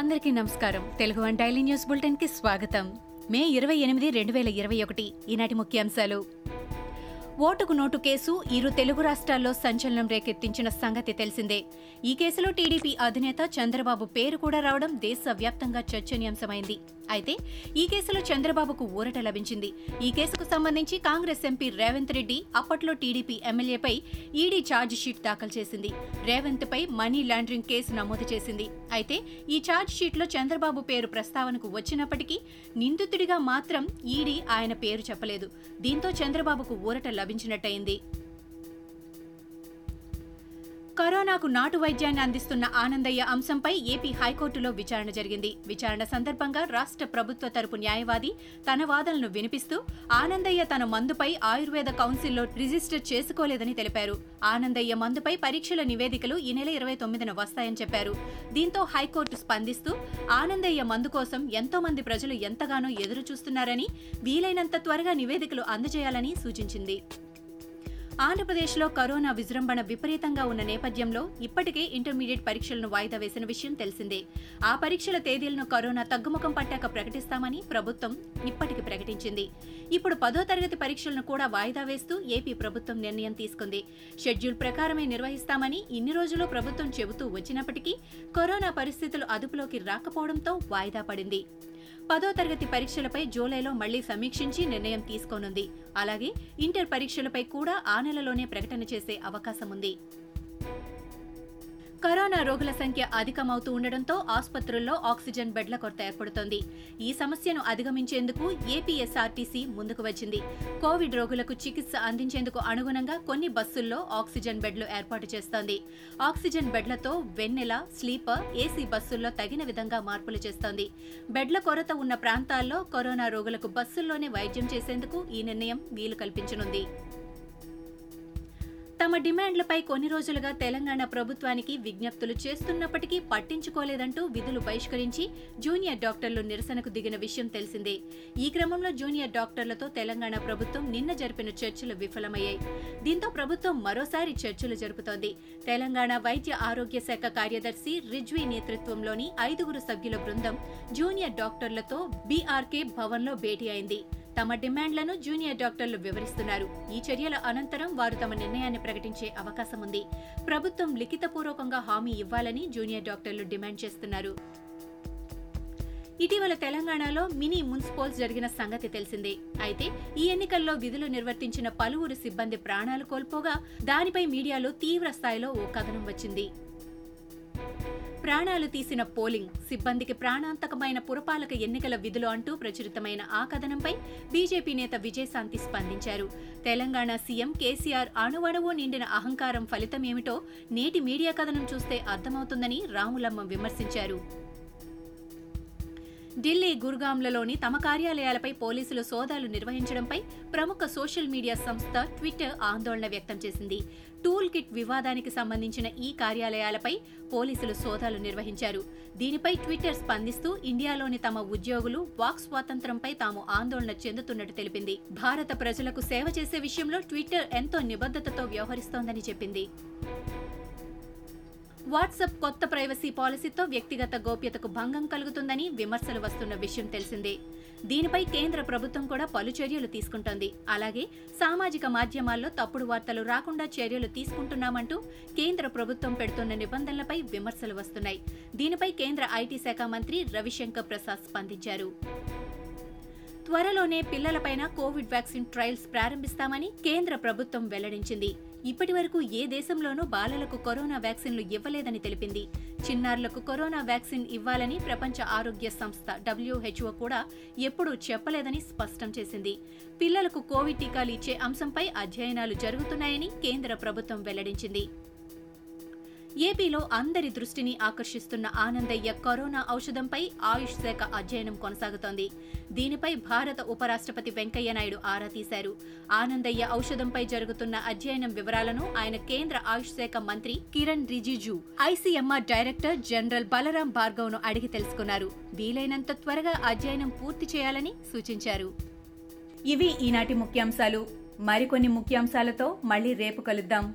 అందరికీ నమస్కారం. Telugu one daily news బులెటిన్కి స్వాగతం. మే ఇరవై ఎనిమిది రెండు వేల ఇరవై ఒకటి. ఈనాటి ముఖ్యాంశాలు. ఓటుకు నోటు కేసు ఇరు తెలుగు రాష్ట్రాల్లో సంచలనం రేకెత్తించిన సంగతి తెలిసిందే. ఈ కేసులో టీడీపీ అధినేత చంద్రబాబు పేరు కూడా రావడం దేశవ్యాప్తంగా చర్చనీయాంశమైంది. అయితే ఈ కేసులో చంద్రబాబుకు ఊరట లభించింది. ఈ కేసుకు సంబంధించి కాంగ్రెస్ ఎంపీ రేవంత్ రెడ్డి అప్పట్లో టీడీపీ ఎమ్మెల్యేపై ఈడీ ఛార్జ్ షీట్ దాఖలు చేసింది. రేవంత్ పై మనీ లాండరింగ్ కేసు నమోదు చేసింది. అయితే ఈ ఛార్జ్ షీట్లో చంద్రబాబు పేరు ప్రస్తావనకు వచ్చినప్పటికీ నిందితుడిగా మాత్రం ఈడీ ఆయన పేరు చెప్పలేదు. దీంతో చంద్రబాబుకు ఊరట లభించినట్టయింది. కరోనాకు నాటు వైద్యాన్ని అందిస్తున్న ఆనందయ్య అంశంపై ఏపీ హైకోర్టులో విచారణ జరిగింది. విచారణ సందర్భంగా రాష్ట్ర ప్రభుత్వ తరపు న్యాయవాది తన వాదనలను వినిపిస్తూ ఆనందయ్య తన మందుపై ఆయుర్వేద కౌన్సిల్లో రిజిస్టర్ చేసుకోలేదని తెలిపారు. ఆనందయ్య మందుపై పరీక్షల నివేదికలు ఈ నెల ఇరవై తొమ్మిదిన వస్తాయని చెప్పారు. దీంతో హైకోర్టు స్పందిస్తూ ఆనందయ్య మందు కోసం ఎంతో మంది ప్రజలు ఎంతగానో ఎదురు చూస్తున్నారని వీలైనంత త్వరగా నివేదికలు అందజేయాలని సూచించింది. ఆంధ్రప్రదేశ్లో కరోనా విజృంభణ విపరీతంగా ఉన్న నేపథ్యంలో ఇప్పటికే ఇంటర్మీడియట్ పరీక్షలను వాయిదా వేసిన విషయం తెలిసిందే. ఆ పరీక్షల తేదీలను కరోనా తగ్గుముఖం పట్టాక ప్రకటిస్తామని ప్రభుత్వం ఇప్పటికి ప్రకటించింది. ఇప్పుడు పదో తరగతి పరీక్షలను కూడా వాయిదా వేస్తూ ఏపీ ప్రభుత్వం నిర్ణయం తీసుకుంది. షెడ్యూల్ ప్రకారమే నిర్వహిస్తామని ఇన్ని రోజులు ప్రభుత్వం చెబుతూ వచ్చినప్పటికీ కరోనా పరిస్థితులు అదుపులోకి రాకపోవడంతో వాయిదా పడింది. పదో తరగతి పరీక్షలపై జూలైలో మళ్ళీ సమీక్షించి నిర్ణయం తీసుకోనుంది. అలాగే ఇంటర్ పరీక్షలపై కూడా ఆ నెలలోనే ప్రకటన చేసే అవకాశం ఉంది కరోనా రోగుల సంఖ్య అధికమవుతూ ఉండడంతో ఆసుపత్రుల్లో ఆక్సిజన్ బెడ్ల కొరత ఏర్పడుతోంది. ఈ సమస్యను అధిగమించేందుకు ఏపీఎస్ఆర్టీసీ ముందుకు వచ్చింది. కోవిడ్ రోగులకు చికిత్స అందించేందుకు అనుగుణంగా కొన్ని బస్సుల్లో ఆక్సిజన్ బెడ్లు ఏర్పాటు చేస్తోంది. ఆక్సిజన్ బెడ్లతో వెన్నెల స్లీపర్ ఏసీ బస్సుల్లో తగిన విధంగా మార్పులు చేస్తోంది. బెడ్ల కొరత ఉన్న ప్రాంతాల్లో కరోనా రోగులకు బస్సుల్లోనే వైద్యం చేసేందుకు ఈ నిర్ణయం వీలు కల్పించనుంది. తమ డిమాండ్లపై కొన్ని రోజులుగా తెలంగాణ ప్రభుత్వానికి విజ్ఞప్తులు చేస్తున్నప్పటికీ పట్టించుకోలేదంటూ విధులు బహిష్కరించి జూనియర్ డాక్టర్లు నిరసనకు దిగిన విషయం తెలిసిందే. ఈ క్రమంలో జూనియర్ డాక్టర్లతో తెలంగాణ ప్రభుత్వం నిన్న జరిపిన చర్చలు విఫలమయ్యాయి. దీంతో ప్రభుత్వం మరోసారి చర్చలు జరుపుతోంది. తెలంగాణ వైద్య ఆరోగ్య శాఖ కార్యదర్శి రిజ్వీ నేతృత్వంలోని ఐదుగురు సభ్యుల బృందం జూనియర్ డాక్టర్లతో బీఆర్కే భవన్లో భేటీ అయింది. తమ డిమాండ్లను జూనియర్ డాక్టర్లు వివరిస్తున్నారు. ఈ చర్యల అనంతరం వారు తమ నిర్ణయాన్ని ప్రకటించే అవకాశం ఉంది. ప్రభుత్వం లిఖితపూర్వకంగా హామీ ఇవ్వాలని జూనియర్ డాక్టర్లు డిమాండ్ చేస్తున్నారు. ఇటీవల తెలంగాణలో మినీ మున్సిపల్స్ జరిగిన సంగతి తెలిసిందే. అయితే ఈ ఎన్నికల్లో విధులు నిర్వర్తించిన పలువురు సిబ్బంది ప్రాణాలు కోల్పోగా దానిపై మీడియాలో తీవ్ర స్థాయిలో ఓ కథనం వచ్చింది. ప్రాణాలు తీసిన పోలింగ్ సిబ్బందికి ప్రాణాంతకమైన పురపాలక ఎన్నికల విధులు అంటూ ప్రచురితమైన ఆ కథనంపై బీజేపీ నేత విజయశాంతి స్పందించారు. తెలంగాణ సీఎం కేసీఆర్ అణువణువు నిండిన అహంకారం ఫలితమేమిటో నేటి మీడియా కథనం చూస్తే అర్థమవుతుందని రాములమ్మ విమర్శించారు. ఢిల్లీ గుర్గాంలలోని తమ కార్యాలయాలపై పోలీసులు సోదాలు నిర్వహించడంపై ప్రముఖ సోషల్ మీడియా సంస్థ ట్విట్టర్ ఆందోళన వ్యక్తం చేసింది. టూల్ కిట్ వివాదానికి సంబంధించిన ఈ కార్యాలయాలపై పోలీసులు సోదాలు నిర్వహించారు. దీనిపై ట్విట్టర్ స్పందిస్తూ ఇండియాలోని తమ ఉద్యోగులు వాక్ స్వాతంత్రంపై తాము ఆందోళన చెందుతున్నట్టు తెలిపింది. భారత ప్రజలకు సేవ చేసే విషయంలో ట్విట్టర్ ఎంతో నిబద్ధతతో వ్యవహరిస్తోందని చెప్పింది. వాట్సాప్ కొత్త ప్రైవసీ పాలసీతో వ్యక్తిగత గోప్యతకు భంగం కలుగుతుందని విమర్శలు వస్తున్న విషయం తెలిసిందే. దీనిపై కేంద్ర ప్రభుత్వం కూడా పలు చర్యలు తీసుకుంటోంది. అలాగే సామాజిక మాధ్యమాల్లో తప్పుడు వార్తలు రాకుండా చర్యలు తీసుకుంటున్నామంటూ కేంద్ర ప్రభుత్వం పెడుతున్న నిబంధనలపై విమర్శలు వస్తున్నాయి. దీనిపై కేంద్ర ఐటీ శాఖ మంత్రి రవిశంకర్ ప్రసాద్ స్పందించారు. త్వరలోనే పిల్లలపైన కోవిడ్ వ్యాక్సిన్ ట్రయల్స్ ప్రారంభిస్తామని కేంద్ర ప్రభుత్వం వెల్లడించింది. ఇప్పటి వరకు ఏ దేశంలోనూ బాలలకు కరోనా వ్యాక్సిన్లు ఇవ్వలేదని తెలిపింది. చిన్నారులకు కరోనా వ్యాక్సిన్ ఇవ్వాలని ప్రపంచ ఆరోగ్య సంస్థ డబ్ల్యూహెచ్ఓ కూడా ఎప్పుడూ చెప్పలేదని స్పష్టం చేసింది. పిల్లలకు కోవిడ్ టీకాలు ఇచ్చే అంశంపై అధ్యయనాలు జరుగుతున్నాయని కేంద్ర ప్రభుత్వం వెల్లడించింది. ఏపీలో అందరి దృష్టిని ఆకర్షిస్తున్న ఆనందయ్య కరోనా ఔషధంపై ఆయుష్ శాఖ అధ్యయనం కొనసాగుతోంది. దీనిపై భారత ఉపరాష్ట్రపతి వెంకయ్య నాయుడు ఆరా తీశారు. ఆనందయ్య ఔషధంపై జరుగుతున్న అధ్యయనం వివరాలను ఆయన కేంద్ర ఆయుష్ శాఖ మంత్రి Kiran Rijiju ICMR director general Balram భార్గవ్ను అడిగి తెలుసుకున్నారు. వీలైనంత త్వరగా అధ్యయనం పూర్తి చేయాలని సూచించారు. ఇవి ఈనాటి ముఖ్యాంశాలు. మరికొన్ని ముఖ్యాంశాలతో మళ్ళీ రేపు కలుద్దాం.